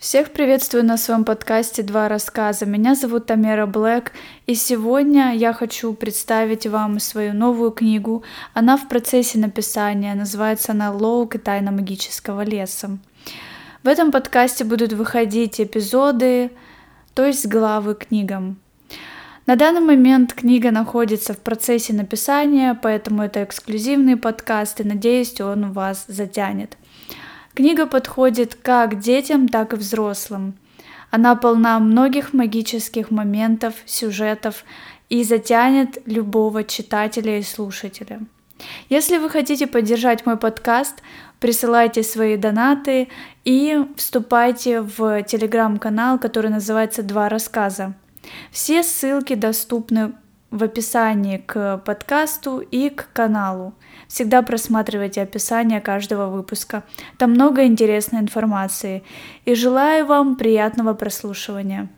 Всех приветствую на своем подкасте «Два рассказа». Меня зовут Тамера Блэк, и сегодня я хочу представить вам свою новую книгу. Она в процессе написания, называется она «Лоук и тайна магического леса». В этом подкасте будут выходить эпизоды, то есть главы книгам. На данный момент книга находится в процессе написания, поэтому это эксклюзивный подкаст, и надеюсь, он вас затянет. Книга подходит как детям, так и взрослым. Она полна многих магических моментов, сюжетов и затянет любого читателя и слушателя. Если вы хотите поддержать мой подкаст, присылайте свои донаты и вступайте в телеграм-канал, который называется «Два рассказа». Все ссылки доступны в описании к подкасту и к каналу. Всегда просматривайте описание каждого выпуска. Там много интересной информации. И желаю вам приятного прослушивания.